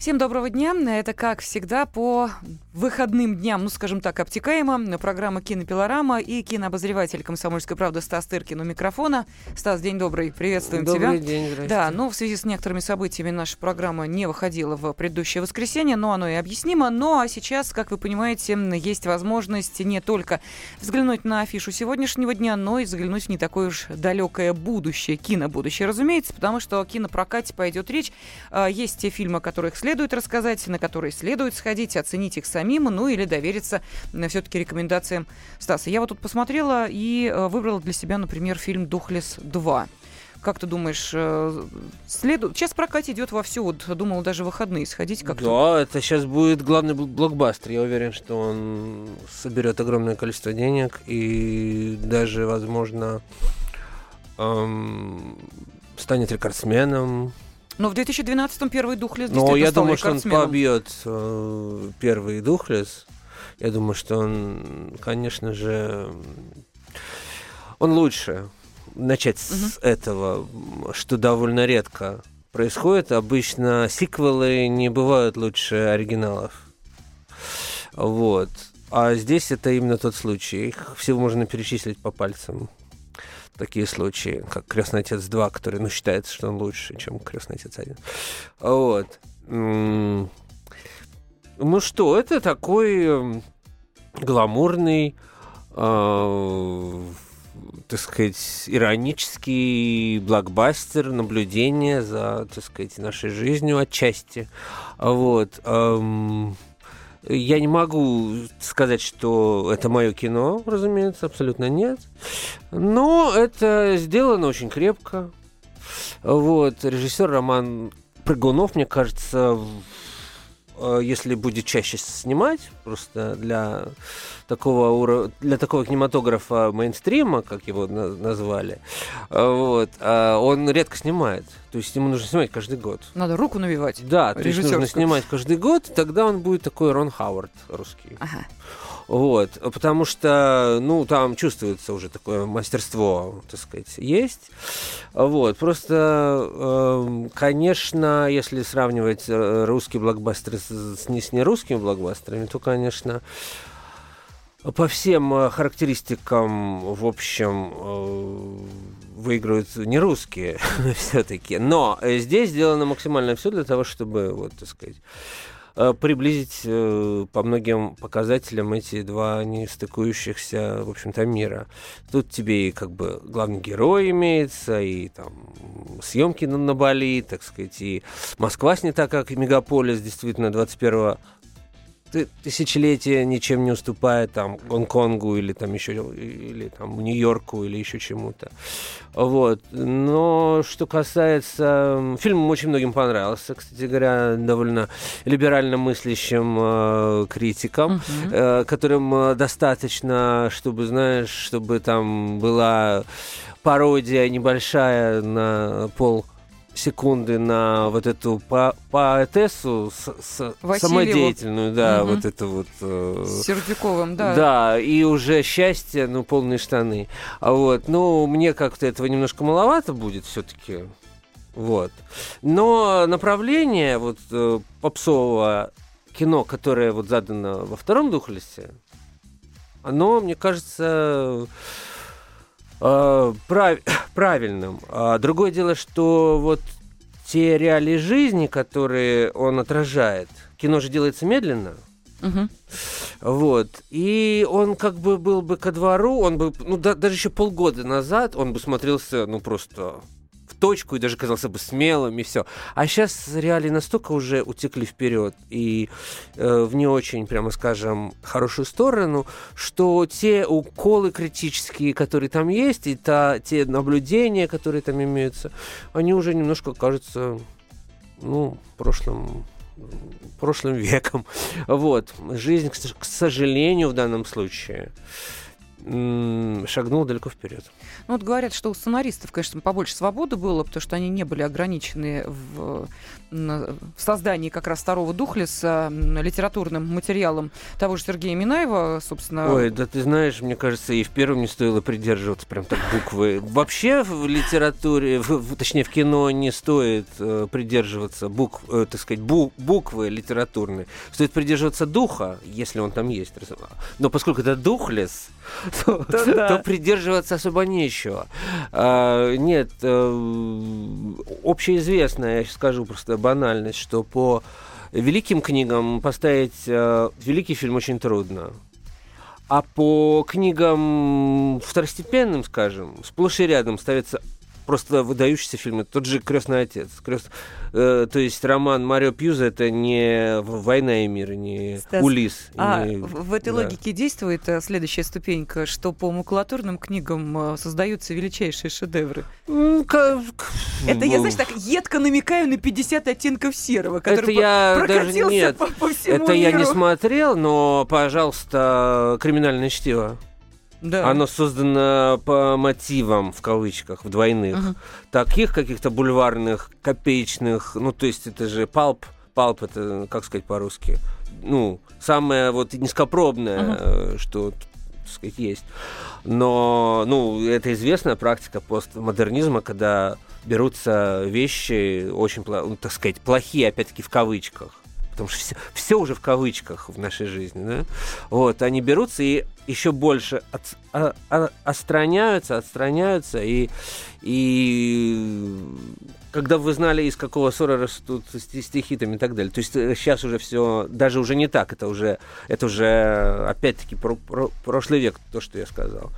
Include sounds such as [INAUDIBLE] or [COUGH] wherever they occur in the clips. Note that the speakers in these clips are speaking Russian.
Всем доброго дня. Это, как всегда, по выходным дням, ну, скажем так, обтекаемо. Программа «Кинопилорама» и кинообозреватель «Комсомольской правды» Стас Тыркин у микрофона. Стас, день добрый, приветствуем добрый тебя. Добрый день, здравствуйте. Да, ну, в связи с некоторыми событиями наша программа не выходила в предыдущее воскресенье, но оно и объяснимо. Ну, а сейчас, как вы понимаете, есть возможность не только взглянуть на афишу сегодняшнего дня, но и заглянуть в не такое уж далекое будущее, кинобудущее, разумеется, потому что о кинопрокате пойдет речь. А, есть те фильмы, о которых следует следует рассказать, на которые следует сходить, оценить их самим, ну или довериться все-таки рекомендациям Стаса. Я вот тут посмотрела и э, выбрала для себя, например, фильм «Духлес 2». Как ты думаешь, э, следует... Сейчас прокат идет вовсю, вот думал даже выходные сходить как-то. Да, это сейчас будет главный блокбастер. Я уверен, что он соберет огромное количество денег и даже, возможно, эм, станет рекордсменом но в 2012-м первый Духлес Но я думаю, что он побьет э, первый Духлес. Я думаю, что он, конечно же, он лучше начать угу. с этого, что довольно редко происходит. Обычно сиквелы не бывают лучше оригиналов. Вот. А здесь это именно тот случай. Их всего можно перечислить по пальцам такие случаи, как Крестный отец 2, который, ну, считается, что он лучше, чем Крестный отец 1. Вот. Ну что, это такой гламурный, э, так сказать, иронический блокбастер, наблюдение за, так сказать, нашей жизнью отчасти. Вот. Эм, я не могу сказать, что это мое кино, разумеется, абсолютно нет. Но это сделано очень крепко. Вот, режиссер Роман Прыгунов, мне кажется, если будет чаще снимать, просто для такого, уро... для такого кинематографа мейнстрима, как его на- назвали, э, вот, э, он редко снимает. То есть ему нужно снимать каждый год. Надо руку навивать. Да, то есть нужно снимать каждый год, тогда он будет такой Рон Хауард русский. Ага. Вот, потому что, ну, там чувствуется уже такое мастерство, так сказать, есть. Вот, просто, э, конечно, если сравнивать э, русские блокбастеры с, не с нерусскими блокбастерами, то, конечно, по всем э, характеристикам, в общем, э, выигрывают не русские [LAUGHS] все-таки. Но здесь сделано максимально все для того, чтобы, вот, так сказать, приблизить э, по многим показателям эти два не стыкующихся, в общем-то, мира. Тут тебе и как бы главный герой имеется, и там съемки на, на Бали, так сказать, и Москва снята как мегаполис, действительно, 21 тысячелетие ничем не уступает там Гонконгу или там еще или там Нью-Йорку или еще чему-то. Вот. Но что касается... Фильм очень многим понравился, кстати говоря, довольно либерально мыслящим э, критикам, э, которым э, достаточно, чтобы, знаешь, чтобы там была пародия небольшая на пол секунды на вот эту по поэтессу с, с самодеятельную, да, угу. вот это вот... Э, с Сердюковым, да. Да, и уже счастье, ну, полные штаны. А вот, ну, мне как-то этого немножко маловато будет все таки вот. Но направление вот э, попсового кино, которое вот задано во втором духлесе, оно, мне кажется, э, прав, [COUGHS] правильным. А другое дело, что вот те реалии жизни, которые он отражает, кино же делается медленно. Угу. Вот. И он как бы был бы ко двору, он бы, ну, да, даже еще полгода назад он бы смотрелся, ну, просто точку и даже казался бы смелым и все. А сейчас реалии настолько уже утекли вперед и э, в не очень, прямо скажем, хорошую сторону, что те уколы критические, которые там есть, и та, те наблюдения, которые там имеются, они уже немножко кажутся, ну, прошлым прошлым [LAUGHS] веком. Вот. Жизнь, к сожалению, в данном случае шагнул далеко вперед. Ну вот говорят, что у сценаристов, конечно, побольше свободы было, потому что они не были ограничены в, в создании как раз второго Духлеса литературным материалом того же Сергея Минаева, собственно. Ой, да ты знаешь, мне кажется, и в первом не стоило придерживаться прям так буквы. Вообще в литературе, в, точнее в кино не стоит э, придерживаться букв, э, так сказать, бу, буквы литературные. Стоит придерживаться духа, если он там есть. Но поскольку это Духлес, то, то, придерживаться особо нечего. А, нет, э, общеизвестная, я скажу просто банальность, что по великим книгам поставить э, великий фильм очень трудно. А по книгам второстепенным, скажем, сплошь и рядом ставится просто выдающийся фильм. Тот же «Крестный отец». Крест... Э, то есть роман Марио Пьюза это не «Война и мир», не Стас, Улис. А не... в этой да. логике действует э, следующая ступенька, что по макулатурным книгам э, создаются величайшие шедевры? Как... Это я, знаешь, так едко намекаю на 50 оттенков серого, который это я даже нет, по, по всему Это миру. я не смотрел, но, пожалуйста, «Криминальное чтиво». Да. Оно создано по мотивам, в кавычках, в двойных. Угу. Таких каких-то бульварных, копеечных, ну, то есть это же палп, палп это, как сказать по-русски, ну, самое вот низкопробное, угу. что так сказать, есть. Но, ну, это известная практика постмодернизма, когда берутся вещи очень, ну, так сказать, плохие, опять-таки, в кавычках потому что все, все уже в кавычках в нашей жизни, да? Вот, они берутся и еще больше от, а, а, отстраняются, отстраняются, и, и когда вы знали, из какого ссора растут стихи там и так далее. То есть сейчас э, уже все, даже уже не так, это уже, это уже опять-таки про, про, прошлый век, то, что я сказал.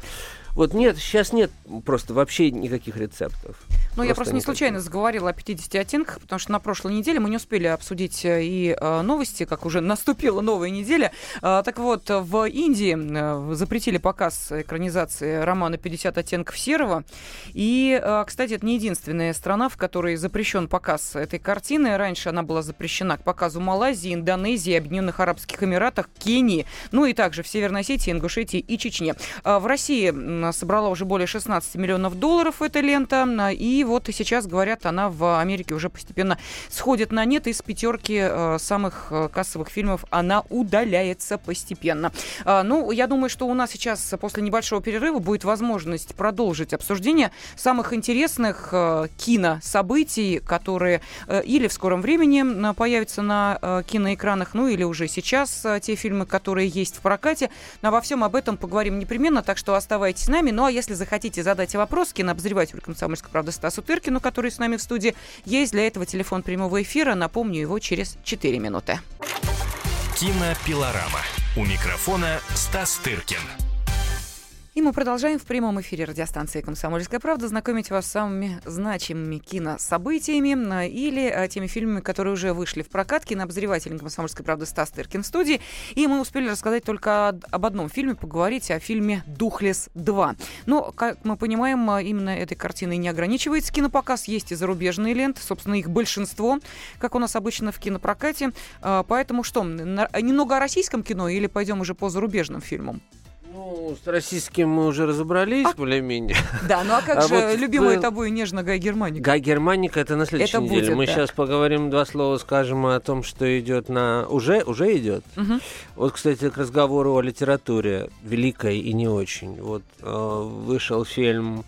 Вот нет, сейчас нет просто вообще никаких рецептов. Ну, я просто не случайно заговорила о 50 оттенках, потому что на прошлой неделе мы не успели обсудить э, и э, новости, как уже [LAUGHS] наступила новая неделя. Э, так вот, в Индии запретили показ экранизации романа «50 оттенков серого». И, кстати, это не единственная страна, в которой запрещен показ этой картины. Раньше она была запрещена к показу Малайзии, Индонезии, Объединенных Арабских Эмиратах, Кении, ну и также в Северной Осетии, Ингушетии и Чечне. В России собрала уже более 16 миллионов долларов эта лента. И вот сейчас, говорят, она в Америке уже постепенно сходит на нет. Из пятерки э, самых э, кассовых фильмов она удаляется постепенно. А, ну, я думаю, что у нас сейчас после небольшого перерыва будет возможность продолжить обсуждение самых интересных э, кинособытий, которые или в скором времени появятся на киноэкранах, ну или уже сейчас те фильмы, которые есть в прокате. Но обо всем об этом поговорим непременно, так что оставайтесь с нами. Ну а если захотите задать вопрос кинообозревателю «Комсомольской правды» Стасу Тыркину, который с нами в студии, есть для этого телефон прямого эфира. Напомню его через 4 минуты. Кинопилорама. У микрофона Стас Тыркин. И мы продолжаем в прямом эфире радиостанции «Комсомольская правда» знакомить вас с самыми значимыми кинособытиями э, или э, теми фильмами, которые уже вышли в прокат. Кинообозреватель «Комсомольской правды» Стас Тыркин в студии. И мы успели рассказать только об одном фильме, поговорить о фильме «Духлес 2». Но, как мы понимаем, э, именно этой картиной не ограничивается кинопоказ. Есть и зарубежные ленты, собственно, их большинство, как у нас обычно в кинопрокате. Поэтому что, немного о российском кино или пойдем уже по зарубежным фильмам? Ну, с российским мы уже разобрались а... более-менее. Да, ну а как [LAUGHS] а же вот любимая вы... тобой нежно Гай Германика? Гай Германика это на следующей это неделе. Будет, мы да. сейчас поговорим два слова, скажем о том, что идет на... Уже, уже идет. Угу. Вот, кстати, к разговору о литературе великой и не очень. Вот э, вышел фильм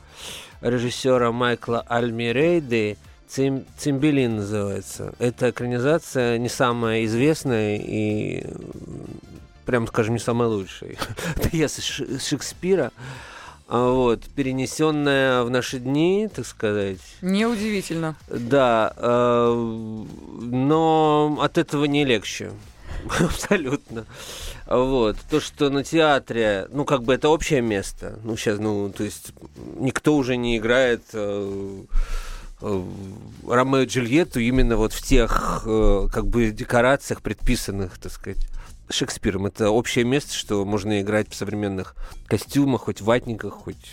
режиссера Майкла Альмирейды Цим, Цимбелин называется. Это экранизация не самая известная и прям скажем, не самый лучший. [LAUGHS] Пьеса Шекспира, а, вот, перенесенная в наши дни, так сказать. Неудивительно. Да, э, но от этого не легче. [LAUGHS] Абсолютно. Вот. То, что на театре, ну, как бы это общее место. Ну, сейчас, ну, то есть никто уже не играет э, э, Ромео и Джульетту именно вот в тех, э, как бы, декорациях, предписанных, так сказать, Шекспиром. Это общее место, что можно играть в современных костюмах, хоть ватниках, хоть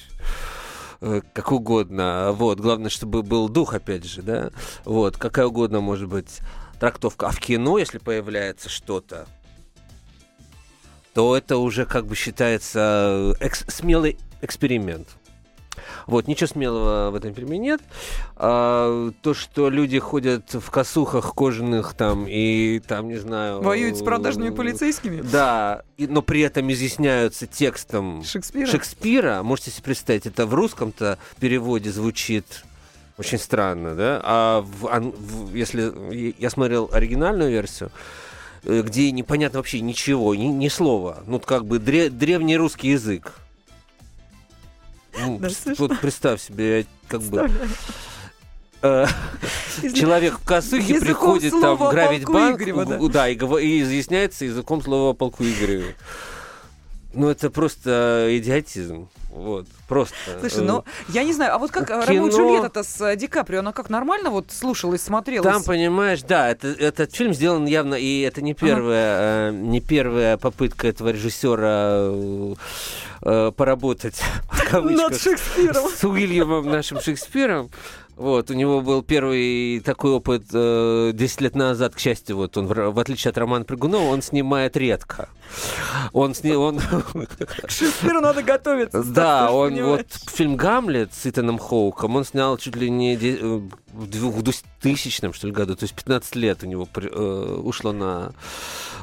э, как угодно. Вот, главное, чтобы был дух, опять же, да. Вот, какая угодно может быть трактовка. А в кино, если появляется что-то то это уже как бы считается экс- смелый эксперимент. Вот, ничего смелого в этом фильме нет. А, то, что люди ходят в косухах кожаных там и там, не знаю... Воюют с продажными полицейскими? Да, и, но при этом изъясняются текстом Шекспира? Шекспира. Можете себе представить, это в русском-то переводе звучит очень странно, да? А в, в, если я смотрел оригинальную версию, э, где непонятно вообще ничего, ни, ни слова. Ну, как бы дре, древний русский язык. Ну, да, вот представь себе, как бы... Э, человек в косухе приходит там грабить банк, да, и, и изъясняется языком слова полку Игореву. Ну, это просто идиотизм. Вот, просто. Слушай, ну, я не знаю, а вот как Кино... Ромео Джульетта с э, Ди Каприо, она как нормально вот слушалась, смотрелась? Там, понимаешь, да, это, этот фильм сделан явно, и это не первая, ага. э, не первая попытка этого режиссера э, поработать, [LAUGHS] Над Шекспиром. с Уильямом нашим Шекспиром. Вот, у него был первый такой опыт э, 10 лет назад, к счастью, вот он, в, в отличие от Романа Прыгунова, он снимает редко. Он сни... он... К Шекспиру надо готовиться. Да, он вот фильм «Гамлет» с Итаном Хоуком, он снял чуть ли не э, в 2000 что ли, году, то есть 15 лет у него э, ушло на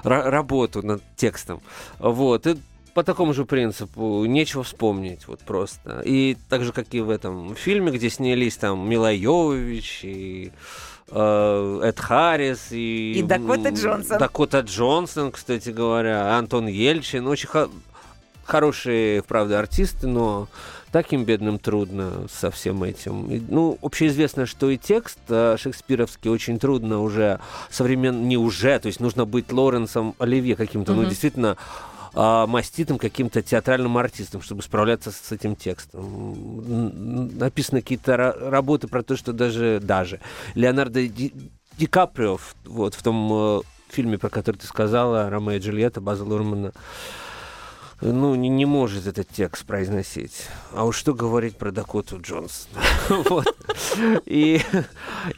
работу над текстом. Вот, и по такому же принципу, нечего вспомнить, вот просто. И так же, как и в этом фильме, где снялись там Мила Йовович и э, Эд Харрис и... И Дакота Джонсон. Дакота Джонсон, кстати говоря, Антон Ельчин. Очень хо- хорошие, правда, артисты, но таким бедным трудно со всем этим. И, ну, общеизвестно, что и текст э, шекспировский очень трудно уже современ... Не уже, то есть нужно быть Лоренсом Оливье каким-то, mm-hmm. ну, действительно а, маститым каким-то театральным артистом, чтобы справляться с этим текстом. Написаны какие-то работы про то, что даже, даже Леонардо Ди, Ди Каприо вот, в том э, фильме, про который ты сказала, «Ромео и Джульетта» База Лурмана, ну, не, не может этот текст произносить. А уж что говорить про Дакоту Джонс. [LAUGHS] И,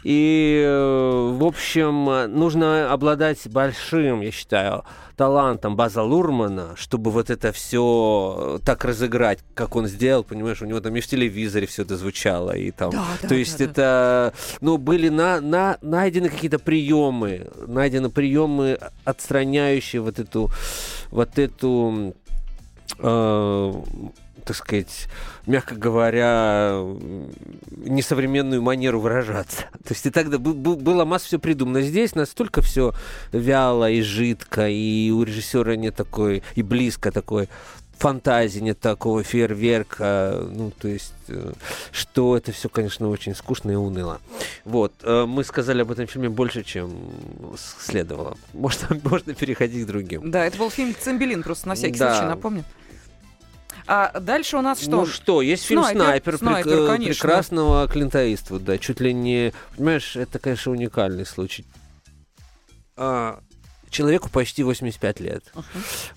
и, э, в общем, нужно обладать большим, я считаю, талантом База Лурмана, чтобы вот это все так разыграть, как он сделал, понимаешь, у него там и в телевизоре все это звучало, и там, да, да, то есть да, это, ну, были на, на, найдены какие-то приемы, найдены приемы, отстраняющие вот эту, вот эту э, так сказать, мягко говоря, несовременную манеру выражаться. [LAUGHS] То есть и тогда была масса все придумано. Здесь настолько все вяло и жидко, и у режиссера нет такой, и близко такой фантазии, нет такого фейерверка, ну, то есть, э, что это все, конечно, очень скучно и уныло. Вот, э, мы сказали об этом фильме больше, чем следовало. [LAUGHS] Можно, можно переходить к другим. Да, это был фильм «Цимбелин», просто на всякий да. случай напомню. А дальше у нас что? Ну что, есть фильм «Снайпер», снайпер, прек- конечно. прекрасного Клинта Иствуда. Чуть ли не... Понимаешь, это, конечно, уникальный случай. А, человеку почти 85 лет. Uh-huh.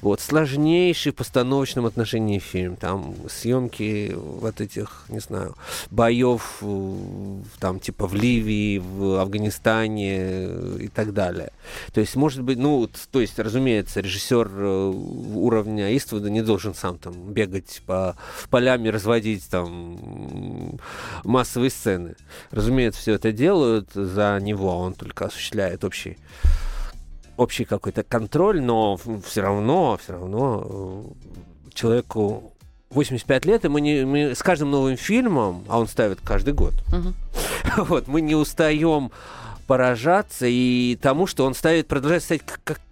Вот, сложнейший в постановочном отношении фильм. Там съемки вот этих, не знаю, боев там типа в Ливии, в Афганистане и так далее. То есть, может быть, ну, то есть, разумеется, режиссер э, уровня Иствуда не должен сам там бегать по полям и разводить там массовые сцены. Разумеется, все это делают за него, а он только осуществляет общий общий какой-то контроль, но все равно, все равно э, человеку 85 лет, и мы, не, мы с каждым новым фильмом, а он ставит каждый год, uh-huh. [LAUGHS] вот, мы не устаем поражаться и тому, что он ставит, продолжает ставить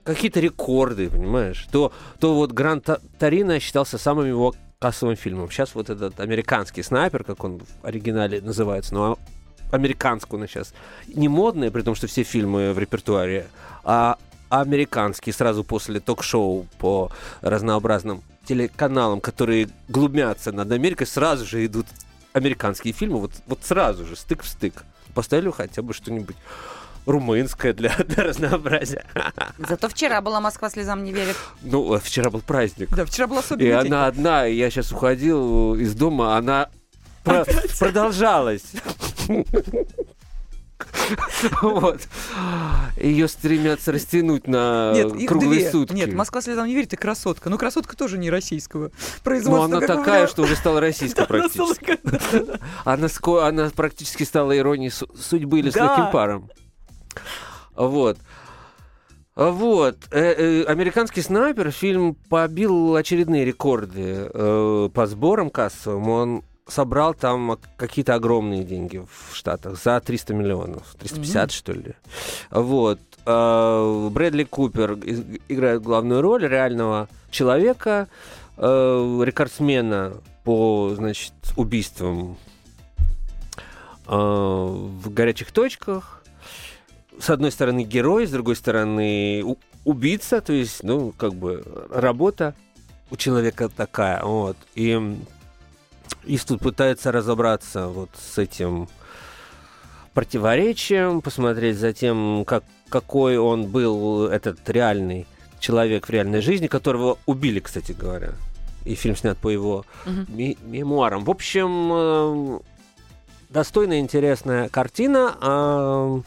какие-то рекорды, понимаешь? То, то вот Гранд Торино считался самым его кассовым фильмом. Сейчас вот этот американский снайпер, как он в оригинале называется, но американскую он сейчас не модная, при том, что все фильмы в репертуаре, а американский сразу после ток-шоу по разнообразным телеканалам, которые глубятся над Америкой, сразу же идут американские фильмы, вот, вот сразу же, стык в стык. Поставили хотя бы что-нибудь румынское для, [LAUGHS] для разнообразия. [LAUGHS] Зато вчера была Москва слезам не верит. Ну, вчера был праздник. Да, вчера был особенный И день. она одна, я сейчас уходил из дома, она про- продолжалась. [LAUGHS] [LAUGHS] Вот. Ее стремятся растянуть на круглые сутки. Нет, Москва слезам не верит, и красотка. Но красотка тоже не российского производства. Но она такая, что уже стала российской [LAUGHS] практически. Она, она практически стала иронией судьбы или с легким паром. Вот. Вот. Э, э, американский снайпер фильм побил очередные рекорды э, по сборам кассовым. Он собрал там какие-то огромные деньги в Штатах за 300 миллионов. 350, mm-hmm. что ли. Вот. Э, Брэдли Купер играет главную роль реального человека, э, рекордсмена по, значит, убийствам э, в горячих точках с одной стороны герой, с другой стороны убийца, то есть, ну, как бы работа у человека такая, вот. И тут пытается разобраться вот с этим противоречием, посмотреть за тем, как, какой он был этот реальный человек в реальной жизни, которого убили, кстати говоря. И фильм снят по его ми- мемуарам. В общем, э, достойная, интересная картина. Э,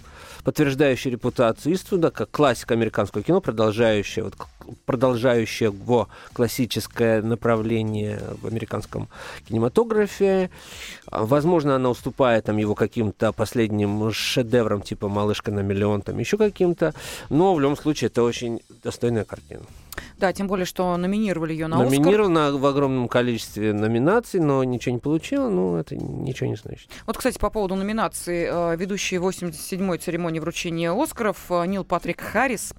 подтверждающий репутацию Иствуда как классик американского кино, продолжающая, вот, продолжающая его классическое направление в американском кинематографе. Возможно, она уступает там, его каким-то последним шедеврам, типа «Малышка на миллион», там еще каким-то, но в любом случае это очень достойная картина. Да, тем более, что номинировали ее на Номинирована Оскар. в огромном количестве номинаций, но ничего не получила, ну, это ничего не значит. Вот, кстати, по поводу номинации, э, ведущий 87-й церемонии вручения Оскаров э, Нил Патрик Харрис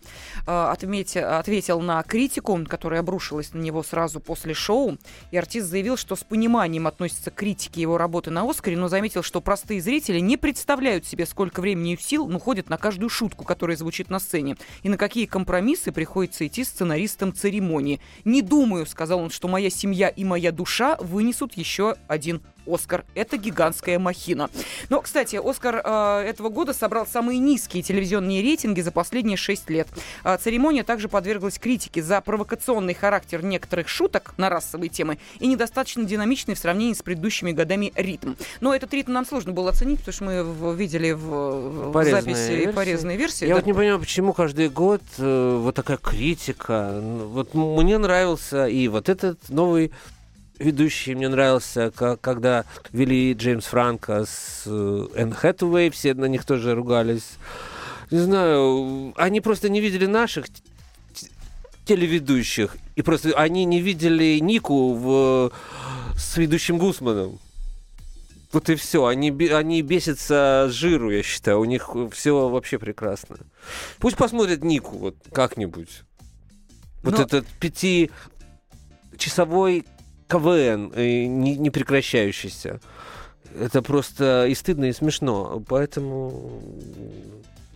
э, ответил на критику, которая обрушилась на него сразу после шоу, и артист заявил, что с пониманием относится к критике его работы на Оскаре, но заметил, что простые зрители не представляют себе, сколько времени и сил уходит на каждую шутку, которая звучит на сцене, и на какие компромиссы приходится идти сценаристам церемонии. «Не думаю», — сказал он, — «что моя семья и моя душа вынесут еще один Оскар. Это гигантская махина. Но, кстати, Оскар э, этого года собрал самые низкие телевизионные рейтинги за последние шесть лет. Э, церемония также подверглась критике за провокационный характер некоторых шуток на расовые темы и недостаточно динамичный в сравнении с предыдущими годами ритм. Но этот ритм нам сложно было оценить, потому что мы видели в, в записи версии. порезанные версии. Я да. вот не понимаю, почему каждый год э, вот такая критика. Вот мне нравился и вот этот новый ведущий мне нравился, когда вели Джеймс Франко с э, Энн Хэтэуэй, все на них тоже ругались. Не знаю, они просто не видели наших телеведущих, и просто они не видели Нику в, с ведущим Гусманом. Вот и все. Они, они бесятся жиру, я считаю. У них все вообще прекрасно. Пусть посмотрят Нику вот как-нибудь. Вот Но... этот пятичасовой КВН э, не, не прекращающийся. Это просто и стыдно, и смешно. Поэтому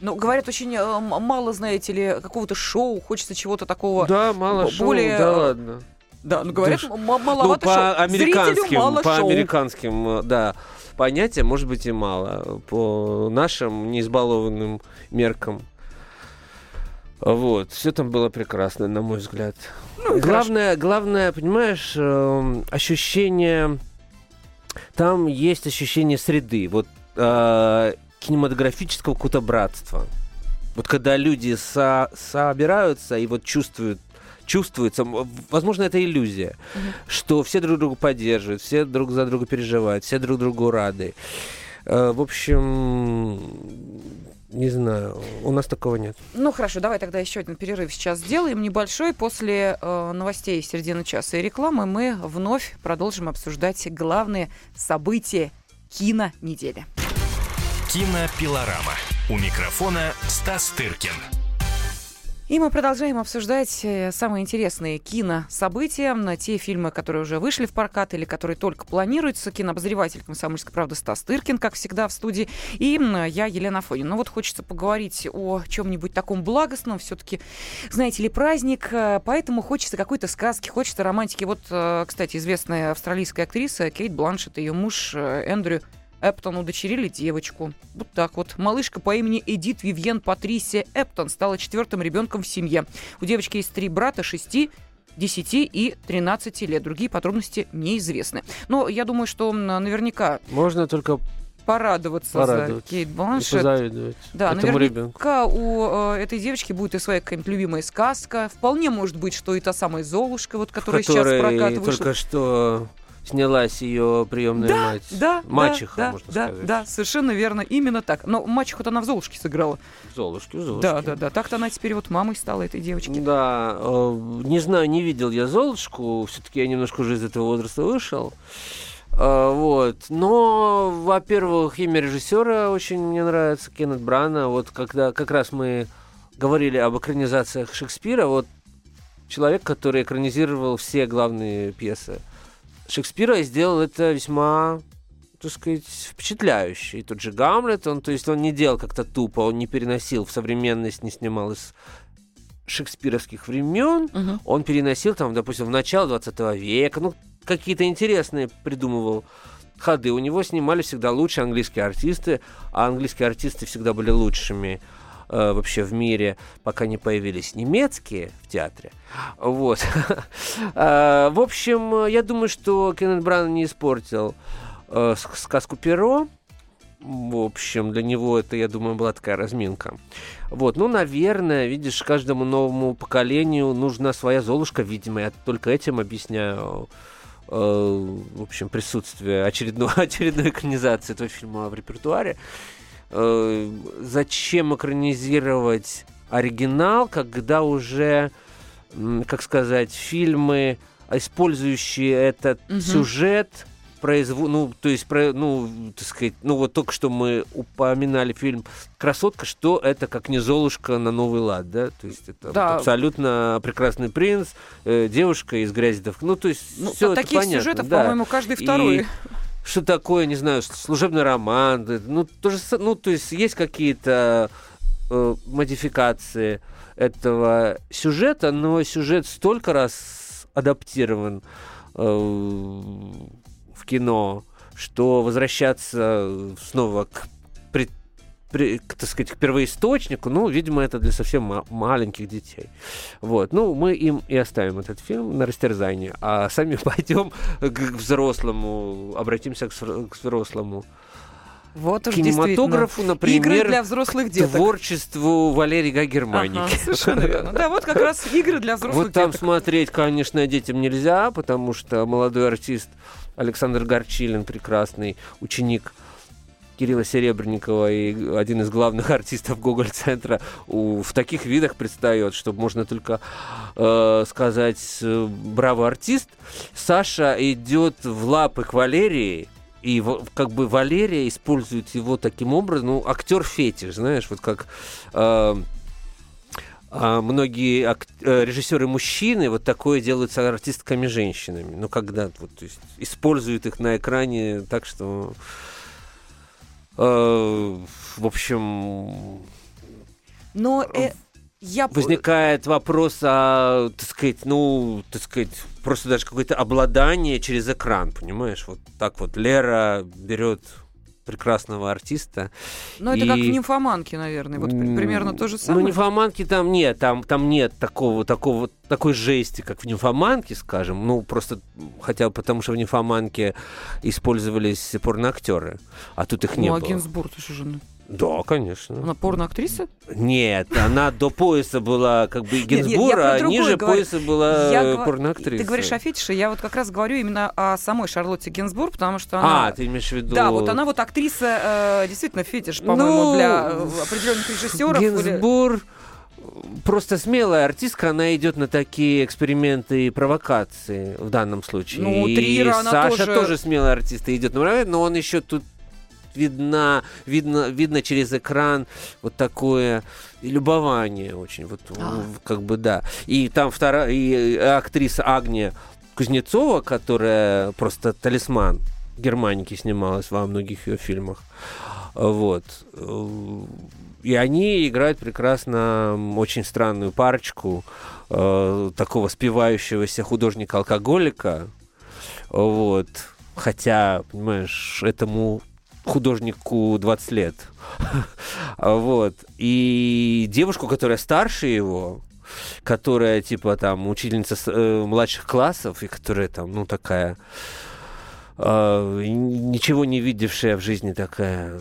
ну, говорят, очень э, мало, знаете ли, какого-то шоу, хочется чего-то такого. Да, мало более... шоу, да ладно. Да, ну говорят, да, маловато ну, по шоу. Американским, мало по шоу. американским, э, да, понятиям, может быть, и мало. По нашим неизбалованным меркам. Вот, все там было прекрасно, на мой взгляд. Ну, главное, главное, понимаешь, э, ощущение... Там есть ощущение среды, вот э, кинематографического какого-то братства. Вот когда люди со собираются и вот чувствуют чувствуется, возможно, это иллюзия, mm-hmm. что все друг друга поддерживают, все друг за друга переживают, все друг другу рады. Э, в общем, не знаю, у нас такого нет. Ну хорошо, давай тогда еще один перерыв сейчас сделаем небольшой. После э, новостей середины часа и рекламы мы вновь продолжим обсуждать главные события кинонедели. Кинопилорама. У микрофона Стас Тыркин. И мы продолжаем обсуждать э, самые интересные кинособытия, те фильмы, которые уже вышли в прокат или которые только планируются. Кинообозреватель «Комсомольской правды» Стас Тыркин, как всегда, в студии. И я, Елена Фонина. Ну вот хочется поговорить о чем-нибудь таком благостном. Все-таки, знаете ли, праздник, э, поэтому хочется какой-то сказки, хочется романтики. Вот, э, кстати, известная австралийская актриса Кейт Бланшет, ее муж Эндрю Эптон удочерили девочку. Вот так вот. Малышка по имени Эдит Вивьен Патрисия Эптон стала четвертым ребенком в семье. У девочки есть три брата, шести 10 и 13 лет. Другие подробности неизвестны. Но я думаю, что наверняка... Можно только порадоваться, Порадоваться. за Кейт И Бланшет. позавидовать Да, этому ребенку. наверняка у э, этой девочки будет и своя какая-нибудь любимая сказка. Вполне может быть, что и та самая Золушка, вот, которая сейчас в которой прокат вышла. только что снялась ее приемная Да, мать. да, Мачеха, да, можно да, сказать. Да, совершенно верно, именно так. Но мачеху-то она в Золушке сыграла. Золушки, Золушки. Да, да, да. Так-то она теперь вот мамой стала этой девочки. Да, э, не знаю, не видел я Золушку, все-таки я немножко уже из этого возраста вышел. Э, Вот. Но, во-первых, имя режиссера очень мне нравится, Кеннет Брана. Вот когда как раз мы говорили об экранизациях Шекспира, вот человек, который экранизировал все главные пьесы Шекспира, и сделал это весьма так сказать, впечатляющий. И тот же Гамлет, он, то есть он не делал как-то тупо, он не переносил в современность, не снимал из шекспировских времен, Мгм. он переносил там, допустим, в начало 20 века, ну, какие-то интересные придумывал ходы. У него снимали всегда лучшие английские артисты, а английские артисты всегда были лучшими э, вообще в мире, пока не появились немецкие в театре. Вот. [LAUGHS] Э, В общем, я думаю, что Кеннет Бран не испортил э, сказку Перо. В общем, для него это, я думаю, была такая разминка. Вот, ну, наверное, видишь, каждому новому поколению нужна своя Золушка, видимо, я только этим объясняю, э, в общем, присутствие очередной, [LAUGHS] очередной экранизации этого фильма в репертуаре. Э, зачем экранизировать оригинал, когда уже, как сказать, фильмы, использующие этот Мгм. сюжет, произву... ну, то есть, про... ну, так сказать, ну, вот только что мы упоминали фильм «Красотка», что это как не «Золушка» на новый лад, да? То есть это Да. вот абсолютно прекрасный принц, э, девушка из грязи до... Ну, то есть Ну, все это таких понятно, сюжетов, да. по-моему, каждый И второй. Что такое, не знаю, служебный роман, ну, то же, ну, то есть есть какие-то э, модификации этого сюжета, но сюжет столько раз адаптирован э, в кино, что возвращаться снова к, при- к, так сказать, к первоисточнику, ну, видимо, это для совсем ма- маленьких детей. Вот. Ну, мы им и оставим этот фильм на растерзание, а сами [LAUGHS] пойдем к, к взрослому, обратимся к, к взрослому Вот уж кинематографу, например, Игры для взрослых деток. творчеству Валерии Гай Германики. Ага, совершенно верно. Да, вот как раз игры для взрослых Вот там деток. смотреть, конечно, детям нельзя, потому что молодой артист Александр Горчилин, прекрасный ученик Кирилла Серебренникова и один из главных [LAUGHS] артистов Гоголь-центра в таких видах предстает, что можно только э, сказать э, «Браво, артист!». Саша идет в лапы к Валерии, и как бы Валерия использует его таким образом, ну, актер фетиш, знаешь, вот как э, а, многие э, режиссеры мужчины вот такое делают с артистками женщинами. Ну, когда вот, то есть, используют их на экране так, что в общем, Но э, я... возникает вопрос о, так сказать, ну, так сказать, просто даже какое-то обладание через экран, понимаешь? Вот так вот Лера берет прекрасного артиста. Но это как в и- нимфоманке, наверное. Вот при- примерно то же Ну, самое. нимфоманки там нет, там, там нет такого, такого, такой жести, как в нимфоманке, скажем. Ну, просто хотя бы потому, что в нимфоманке использовались порноактеры, а тут их не ну, а было. Гинзбург, ты же? Да, конечно. Она порноактриса? Нет, она до пояса была как бы про а ниже пояса была э, порноактриса. Ты говоришь о фетише, я вот как раз говорю именно о самой Шарлотте Гинзбург, потому что она... А, ты имеешь в виду... Да, вот она вот актриса, э, действительно фетиш, по-моему, Ну, для э, определенных режиссеров. Гинзбур просто смелая артистка, она идет на такие эксперименты и провокации в данном случае. Ну, и Саша тоже- тоже... смелая артист и идет на но он еще тут видна, видно, видно через экран вот такое и любование очень, вот А. в- как бы да. И там вторая и актриса Агния Кузнецова, которая просто талисман Германики снималась во многих ее фильмах. Вот. И они играют прекрасно очень странную парочку э, такого спивающегося художника-алкоголика. Вот. Хотя, понимаешь, этому художнику 20 лет. [LAUGHS] Вот. И девушку, которая старше его, которая, типа, там, учительница э, младших классов, и которая, там, ну, такая э, ничего не видевшая в жизни такая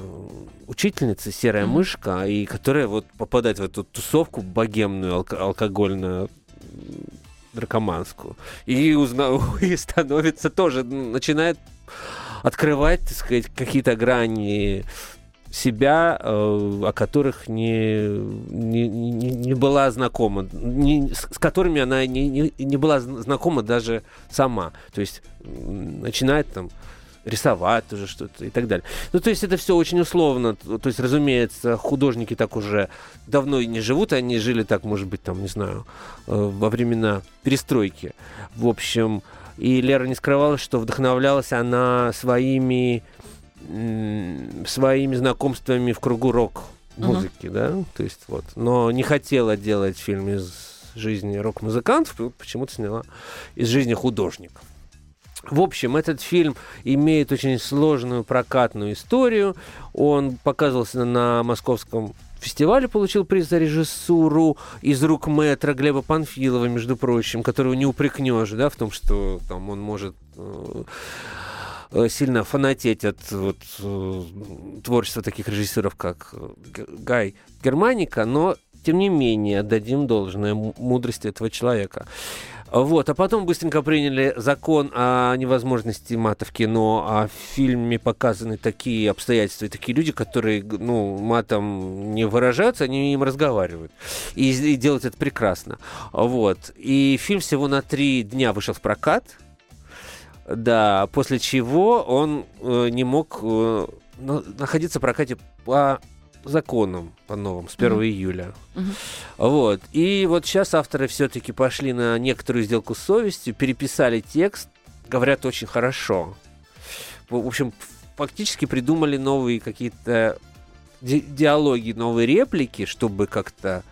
учительница, серая mm-hmm. мышка, и которая вот попадает в эту тусовку богемную, алк- алкогольную, наркоманскую. И, узна... [LAUGHS] и становится тоже, начинает открывать, так сказать, какие-то грани себя, э, о которых не, не, не, не была знакома, не, с которыми она не, не, не была знакома даже сама. То есть начинает там рисовать тоже что-то и так далее. Ну, то есть это все очень условно. То есть, разумеется, художники так уже давно и не живут, они жили так, может быть, там, не знаю, э, во времена перестройки. В общем, и Лера не скрывала, что вдохновлялась она своими своими знакомствами в кругу рок музыки, uh-huh. да, то есть вот, но не хотела делать фильм из жизни рок-музыкантов, почему-то сняла из жизни художников. В общем, этот фильм имеет очень сложную прокатную историю. Он показывался на московском фестивале, получил приз за режиссуру из рук мэтра Глеба Панфилова, между прочим, которого не упрекнешь, да, в том, что там он может э, э, сильно фанатеть от вот, э, творчества таких режиссеров, как Гай Германика, но тем не менее отдадим должное мудрости этого человека. Вот, а потом быстренько приняли закон о невозможности мата в кино, а в фильме показаны такие обстоятельства и такие люди, которые, ну, матом не выражаются, они им разговаривают. И, и делают это прекрасно. Вот. И фильм всего на три дня вышел в прокат. Да, после чего он э, не мог э, находиться в прокате по законом по новым с 1 mm-hmm. июля. Mm-hmm. Вот. И вот сейчас авторы все-таки пошли на некоторую сделку с совестью, переписали текст, говорят очень хорошо. В общем, фактически придумали новые какие-то ди- диалоги, новые реплики, чтобы как-то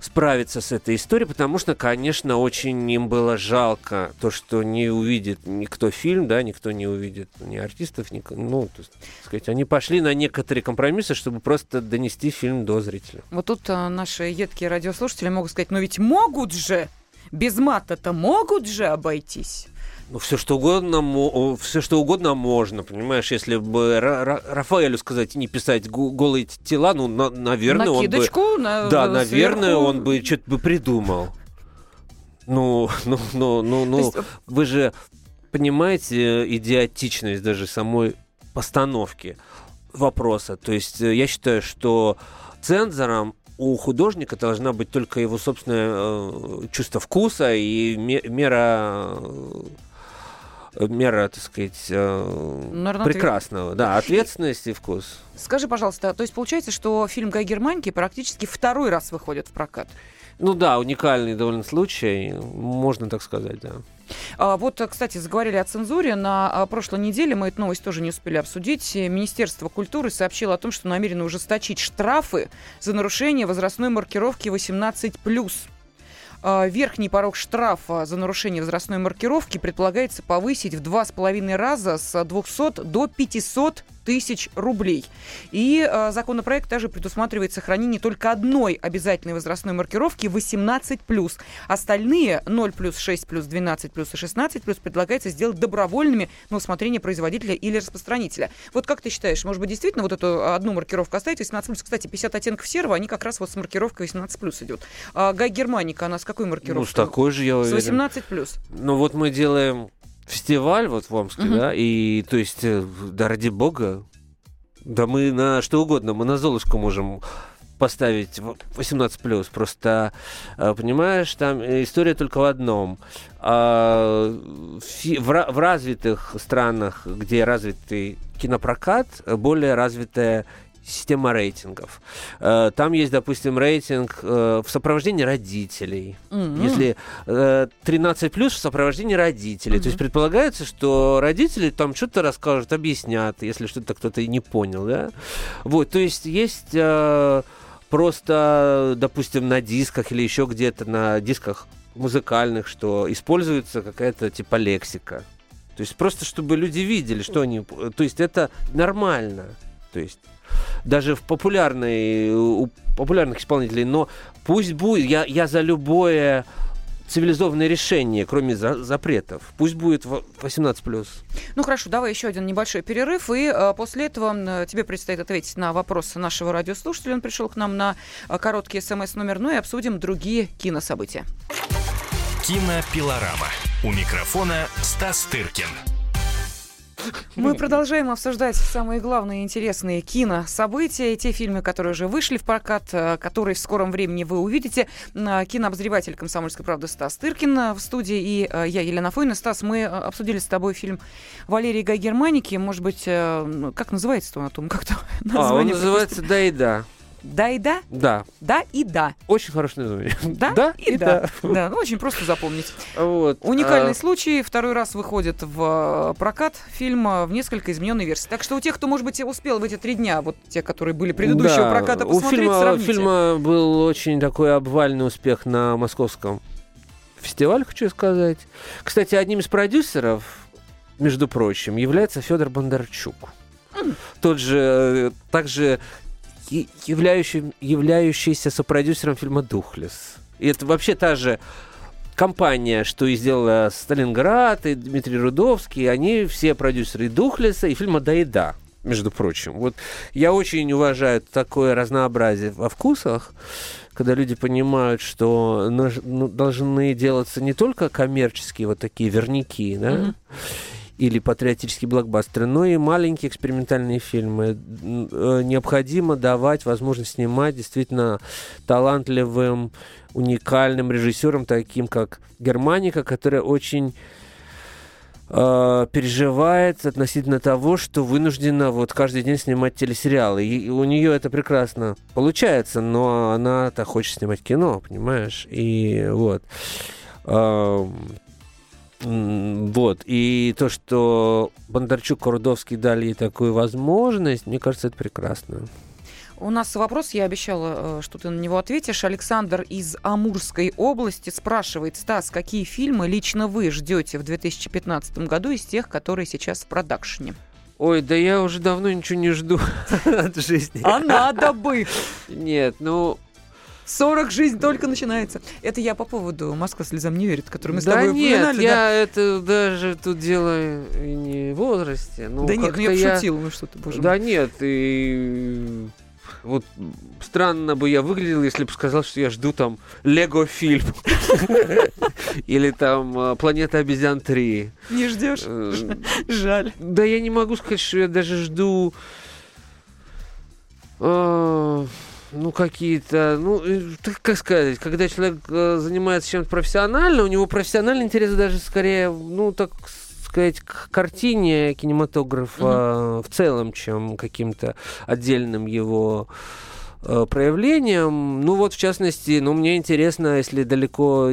справиться с этой историей, потому что, конечно, очень им было жалко то, что не увидит никто фильм, да, никто не увидит ни артистов, ни, ну, то есть, сказать, они пошли на некоторые компромиссы, чтобы просто донести фильм до зрителя. Вот тут а, наши едкие радиослушатели могут сказать, но ведь могут же, без мата-то могут же обойтись. Ну, все что угодно, все что угодно можно, понимаешь, если бы Рафаэлю сказать не писать голые тела, ну, на, наверное, Накидочку он бы... На, да, наверное, он бы что-то бы придумал. Ну, ну, ну, ну, ну, есть... вы же понимаете идиотичность даже самой постановки вопроса. То есть э, я считаю, что цензором у художника должна быть только его собственное э, чувство вкуса и мера э, мера, так сказать, э, Наверное, прекрасного. Да, [LAUGHS] ответственность и вкус. Скажи, пожалуйста, то есть получается, что фильм «Гай Германики» практически второй раз выходит в прокат? Ну да, уникальный довольно случай, можно так сказать, да. А, вот, кстати, заговорили о цензуре. На а, прошлой неделе мы эту новость тоже не успели обсудить. Министерство культуры сообщило о том, что намерено ужесточить штрафы за нарушение возрастной маркировки 18+. А, верхний порог штрафа за нарушение возрастной маркировки предполагается повысить в два с половиной раза с 200 до 500 тысяч рублей. И э, законопроект также предусматривает сохранение только одной обязательной возрастной маркировки 18+. Остальные 0+, 6+, 12+, и 16+, предлагается сделать добровольными на усмотрение производителя или распространителя. Вот как ты считаешь, может быть, действительно вот эту одну маркировку оставить 18+? Кстати, 50 оттенков серого, они как раз вот с маркировкой 18+, идут. А Гай Германика, она с какой маркировкой? Ну, с такой же, я уверен. С 18+. Ну, вот мы делаем фестиваль вот в Омске, угу. да, и то есть, э, да ради бога, да мы на что угодно, мы на Золушку можем поставить 18 плюс. Просто, э, понимаешь, там история только в одном. А, в развитых странах, где развитый кинопрокат, более развитая система рейтингов. Э, там есть, допустим, рейтинг э, в сопровождении родителей. Mm-hmm. Если 13 э, плюс в сопровождении родителей. Mm-hmm. То есть предполагается, что родители там что-то расскажут, объяснят, если что-то кто-то не понял, да. Вот, то есть есть просто, допустим, на дисках или еще где-то на дисках музыкальных, что используется какая-то типа лексика. То есть просто чтобы люди видели, что они... То есть это нормально. То есть даже в популярной, у популярных исполнителей, но пусть будет, я, я за любое цивилизованное решение, кроме за запретов. Пусть будет 18+. Ну хорошо, давай еще один небольшой перерыв, и э, после этого э, тебе предстоит ответить на вопрос нашего радиослушателя. Он пришел к нам на э, короткий смс-номер, ну и обсудим другие кинособытия. Кинопилорама. У микрофона Стас Тыркин. Мы продолжаем обсуждать самые главные интересные кинособытия, те фильмы, которые уже вышли в прокат, э, которые в скором времени вы увидите. Кинообозреватель «Комсомольской правды» Стас Тыркин э, в студии и э, я, Елена Фойна. Стас, мы обсудили с тобой фильм Валерии Гай Германики. Может быть, как называется-то он? о том, Как-то [LAUGHS] а, он называется «Да и да». Да и да? Да. Да и да. Очень хорошее название. Да, да и, и да. да. Да, ну очень просто запомнить. Вот. Уникальный а... случай. Второй раз выходит в э, прокат фильм э, в несколько измененной версии. Так что у тех, кто, может быть, успел в эти три дня, вот те, которые были предыдущего да. проката, посмотреть, у фильма, сравните. Фильма был очень такой обвальный успех на московском фестивале, хочу сказать. Кстати, одним из продюсеров, между прочим, является Федор Бондарчук. Тот же, э, также являющий, являющийся сопродюсером фильма «Духлес». И это вообще та же компания, что и сделала Сталинград, и Дмитрий Рудовский, они все продюсеры и Духлеса, и фильма «Да и да», между прочим. Вот я очень уважаю такое разнообразие во вкусах, когда люди понимают, что ну, должны делаться не только коммерческие вот такие верники, да, mm-hmm или патриотические блокбастеры, но и маленькие экспериментальные фильмы. Э, необходимо давать возможность снимать действительно талантливым, уникальным режиссерам, таким как Германика, которая очень э, переживает относительно того, что вынуждена вот каждый день снимать телесериалы. И у нее это прекрасно получается, но она-то хочет снимать кино, понимаешь? И вот. Вот. И то, что Бондарчук, Курдовский дали ей такую возможность, мне кажется, это прекрасно. У нас вопрос, я обещала, э, что ты на него ответишь. Александр из Амурской области спрашивает, Стас, какие фильмы лично вы ждете в 2015 году из тех, которые сейчас в продакшене? Ой, да я уже давно ничего не жду [LAUGHS] от жизни. А надо бы! Нет, ну, 40 жизнь только начинается. Это я по поводу «Москва слезам не верит», который мы с да тобой нет, упоминали. я да? это даже тут дело не в возрасте. Ну, да нет, ну я пошутил, ну что ты, боже Да нет, и вот странно бы я выглядел, если бы сказал, что я жду там Лего фильм. [LAUGHS] Или там э, Планета обезьян 3. Не ждешь? Э, Жаль. Да я не могу сказать, что я даже жду э, ну, какие-то, ну, как сказать, когда человек э, занимается чем-то профессионально, у него профессиональный интерес даже скорее, ну, так сказать, к картине кинематографа mm-hmm. в целом, чем каким-то отдельным его э, проявлением. Ну, вот, в частности, ну, мне интересно, если далеко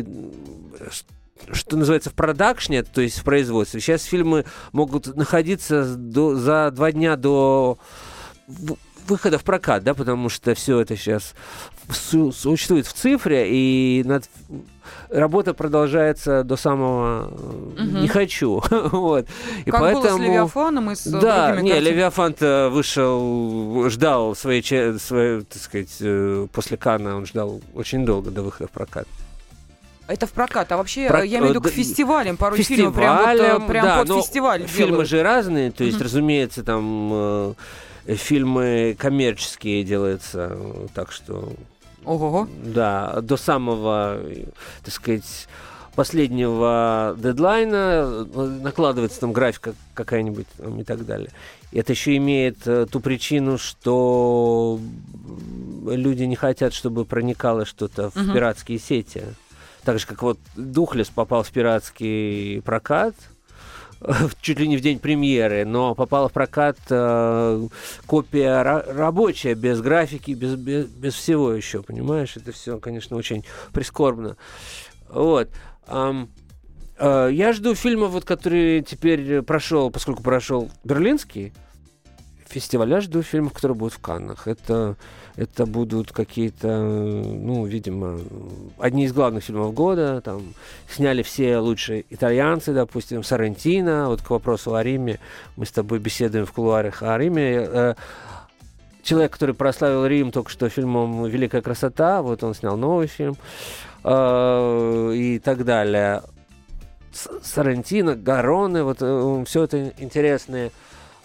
что называется, в продакшне, то есть в производстве. Сейчас фильмы могут находиться до, за два дня до выхода в прокат, да, потому что все это сейчас существует в цифре, и над... работа продолжается до самого угу. не хочу. [LAUGHS] вот. И как поэтому... было с Левиафаном и с Да, не, Левиафан вышел, ждал своей, своей, так сказать, э, после Кана он ждал очень долго до выхода в прокат. Это в прокат, а вообще Про... я имею в виду к фестивалям, порой фестивалям, фильмы прям, вот, прям да, под фестиваль Фильмы делают. же разные, то есть, mm разумеется, там э, фильмы коммерческие делаются, так что... Ого. Да, до самого, так сказать, последнего дедлайна накладывается там графика какая-нибудь и так далее. И это еще имеет э, ту причину, что люди не хотят, чтобы проникало что-то в угу. пиратские сети. Так же, как вот Духлес попал в пиратский прокат – [LAUGHS] чуть ли не в день премьеры, но попала в прокат э, копия рабочая, без графики, без, без, без всего еще, понимаешь? Это все, конечно, очень прискорбно. Вот. Um, uh, я жду фильма, вот, который теперь прошел, поскольку прошел Берлинский фестиваль, я жду фильмов, которые будут в Каннах. Это это будут какие-то, ну, видимо, одни из главных фильмов года. Там сняли все лучшие итальянцы, допустим, Сарантино. Вот к вопросу о Риме. Мы с тобой беседуем в кулуарах о Риме. Э, человек, который прославил Рим только что фильмом «Великая красота», вот он снял новый фильм. э, и так далее. Сарантино, Гароне, вот э, все это интересные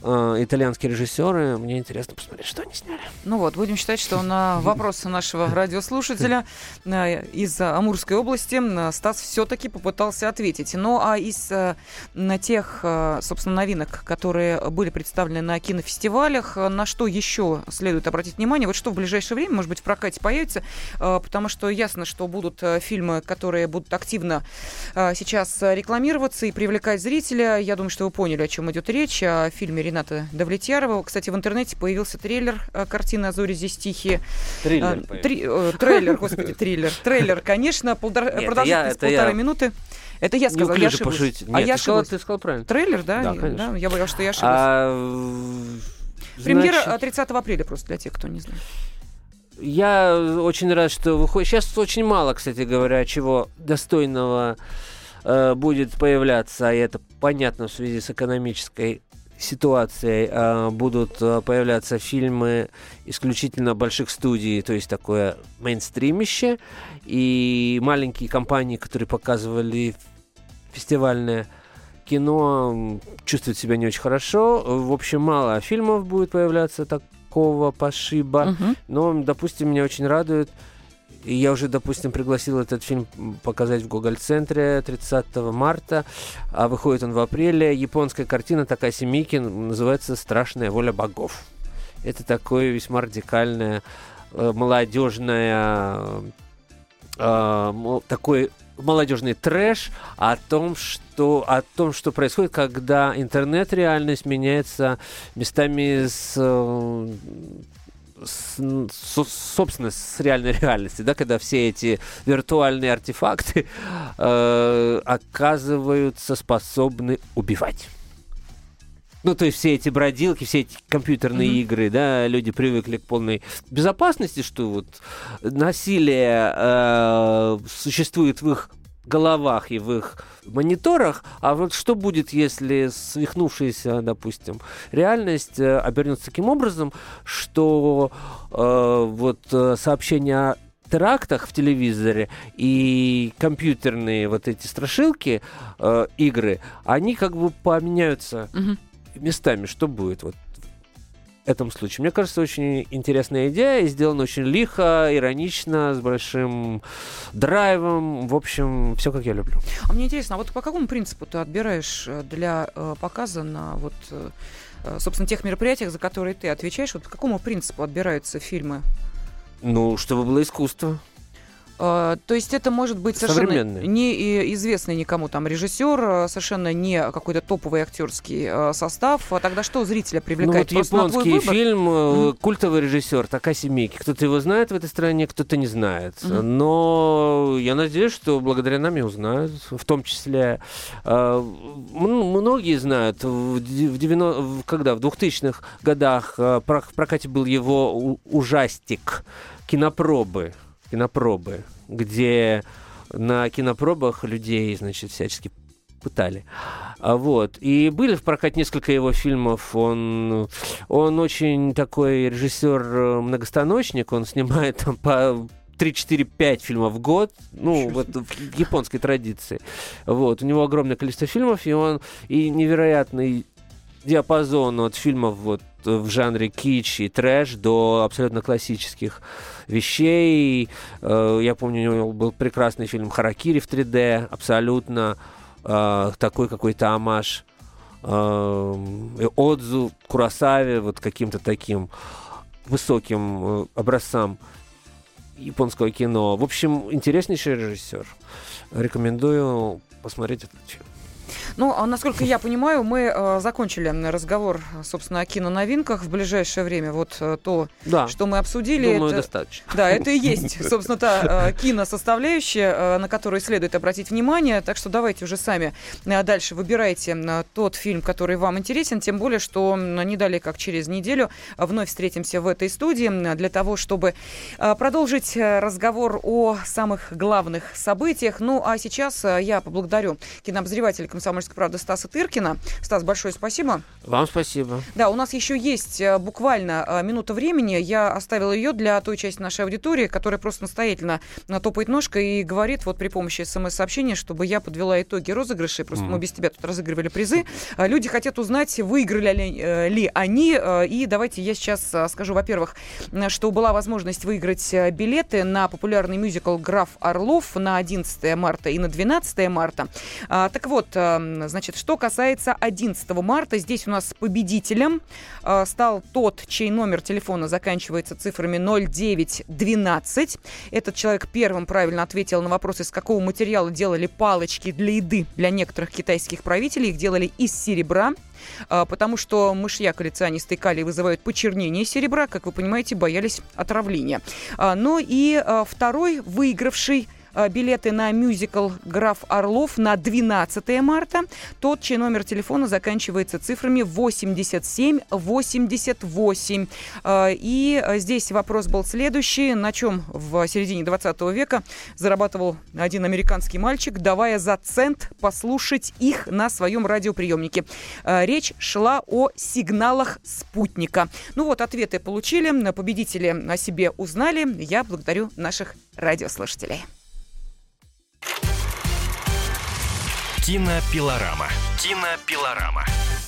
э, итальянские режиссеры. Мне интересно посмотреть, что они сняли. Ну вот, будем считать, что на [LAUGHS] вопросы нашего радиослушателя э, из Амурской области Стас все-таки попытался ответить. Ну а из э, на тех, собственно, новинок, которые были представлены на кинофестивалях, на что еще следует обратить внимание? Вот что в ближайшее время, может быть, в прокате появится, потому что ясно, что будут фильмы, которые будут активно сейчас рекламироваться и привлекать зрителя. Я думаю, что вы поняли, о чем идет речь. О фильме Рената Давлетьярова. Кстати, в интернете появился трейлер э, картины «А зори здесь тихие». Триллер. А, три, э, трейлер, господи, триллер. Трейлер, конечно, полтора, Нет, продолжительность полторы я. минуты. Это я сказал, я ошиблась. А Нет, я ты сказал, ты сказал правильно. Трейлер, да? Да, конечно. Да, я боялась, что я ошиблась. А, Премьера 30 апреля просто для тех, кто не знает. Я очень рад, что выходит. Сейчас очень мало, кстати говоря, чего достойного э, будет появляться, и это понятно в связи с экономической ситуацией э, будут э, появляться фильмы исключительно больших студий, то есть такое мейнстримище, и маленькие компании, которые показывали фестивальное кино, чувствуют себя не очень хорошо. В общем, мало фильмов будет появляться такого пошиба, uh-huh. но, допустим, меня очень радует и я уже, допустим, пригласил этот фильм показать в Гоголь-центре 30 марта, а выходит он в апреле. Японская картина такая Мики называется «Страшная воля богов». Это такое весьма радикальное, э, молодежное, э, такой молодежный трэш о том, что, о том, что происходит, когда интернет-реальность меняется местами с с, собственно, с реальной реальности, да, когда все эти виртуальные артефакты э, оказываются способны убивать. Ну, то есть все эти бродилки, все эти компьютерные mm-hmm. игры, да, люди привыкли к полной безопасности, что вот насилие э, существует в их головах и в их мониторах, а вот что будет, если свихнувшаяся, допустим, реальность э, обернется таким образом, что э, вот э, сообщения о терактах в телевизоре и компьютерные вот эти страшилки, э, игры, они как бы поменяются угу. местами. Что будет? Вот этом случае. Мне кажется, очень интересная идея, и сделана очень лихо, иронично, с большим драйвом. В общем, все как я люблю. А мне интересно, а вот по какому принципу ты отбираешь э, для э, показа на вот, э, собственно, тех мероприятиях, за которые ты отвечаешь, вот по какому принципу отбираются фильмы? Ну, чтобы было искусство. А, то есть это может быть совершенно неизвестный никому там режиссер, а, совершенно не какой-то топовый актерский состав. А тогда что зрителя привлекает? Ну, вот японский фильм, mm-hmm. культовый режиссер Такаси Мики. Кто-то его знает в этой стране, кто-то не знает. Mm-hmm. Но я надеюсь, что благодаря нам и узнают. В том числе э, многие знают, в, в 90, когда в 2000-х годах в прокате был его ужастик кинопробы кинопробы, где на кинопробах людей, значит, всячески пытали. А вот. И были в прокате несколько его фильмов. Он, он очень такой режиссер-многостаночник. Он снимает там по 3-4-5 фильмов в год, ну, вот в японской традиции. Вот. У него огромное количество фильмов, и он и невероятный диапазон от фильмов вот в жанре кич и трэш до абсолютно классических вещей. Э, я помню, у него был прекрасный фильм «Харакири» в 3D, абсолютно э, такой какой-то амаш э, Отзу, Курасаве, вот каким-то таким высоким образцам японского кино. В общем, интереснейший режиссер. Рекомендую посмотреть этот фильм. Ну, а насколько я понимаю, мы э, закончили разговор, собственно, о киноновинках в ближайшее время. Вот э, то, да. что мы обсудили. Думаю, это, достаточно. Да, это и есть, собственно, та э, киносоставляющая, э, на которую следует обратить внимание. Так что давайте уже сами э, дальше выбирайте э, тот фильм, который вам интересен. Тем более, что не далее, как через неделю, вновь встретимся в этой студии для того, чтобы э, продолжить разговор о самых главных событиях. Ну, а сейчас э, я поблагодарю кинообозревателя комсомольского «Комсомольской правды» Стаса Тыркина. Стас, большое спасибо. Вам спасибо. Да, у нас еще есть э, буквально э, минута времени. Я оставила ее для той части нашей аудитории, которая просто настоятельно топает ножкой и говорит вот при помощи смс-сообщения, чтобы я подвела итоги розыгрышей. Просто mm. мы без тебя тут разыгрывали призы. Люди хотят узнать, выиграли ли, ли они. И давайте я сейчас скажу, во-первых, что была возможность выиграть билеты на популярный мюзикл «Граф Орлов» на 11 марта и на 12 марта. А, так вот, значит, что касается 11 марта, здесь у нас победителем а, стал тот, чей номер телефона заканчивается цифрами 0912. Этот человек первым правильно ответил на вопрос, из какого материала делали палочки для еды для некоторых китайских правителей. Их делали из серебра. А, потому что мышьяк или цианистый калий вызывают почернение серебра, как вы понимаете, боялись отравления. А, но и а, второй выигравший Э, билеты на мюзикл «Граф Орлов» на 12 марта. Тот, чей номер телефона заканчивается цифрами 8788. Э, и э, здесь вопрос был следующий. На чем в середине 20 века зарабатывал один американский мальчик, давая за цент послушать их на своем радиоприемнике? Речь шла о сигналах спутника. Ну вот, ответы получили, победители о себе узнали. Я благодарю наших радиослушателей. Кинопилорама. Кинопилорама.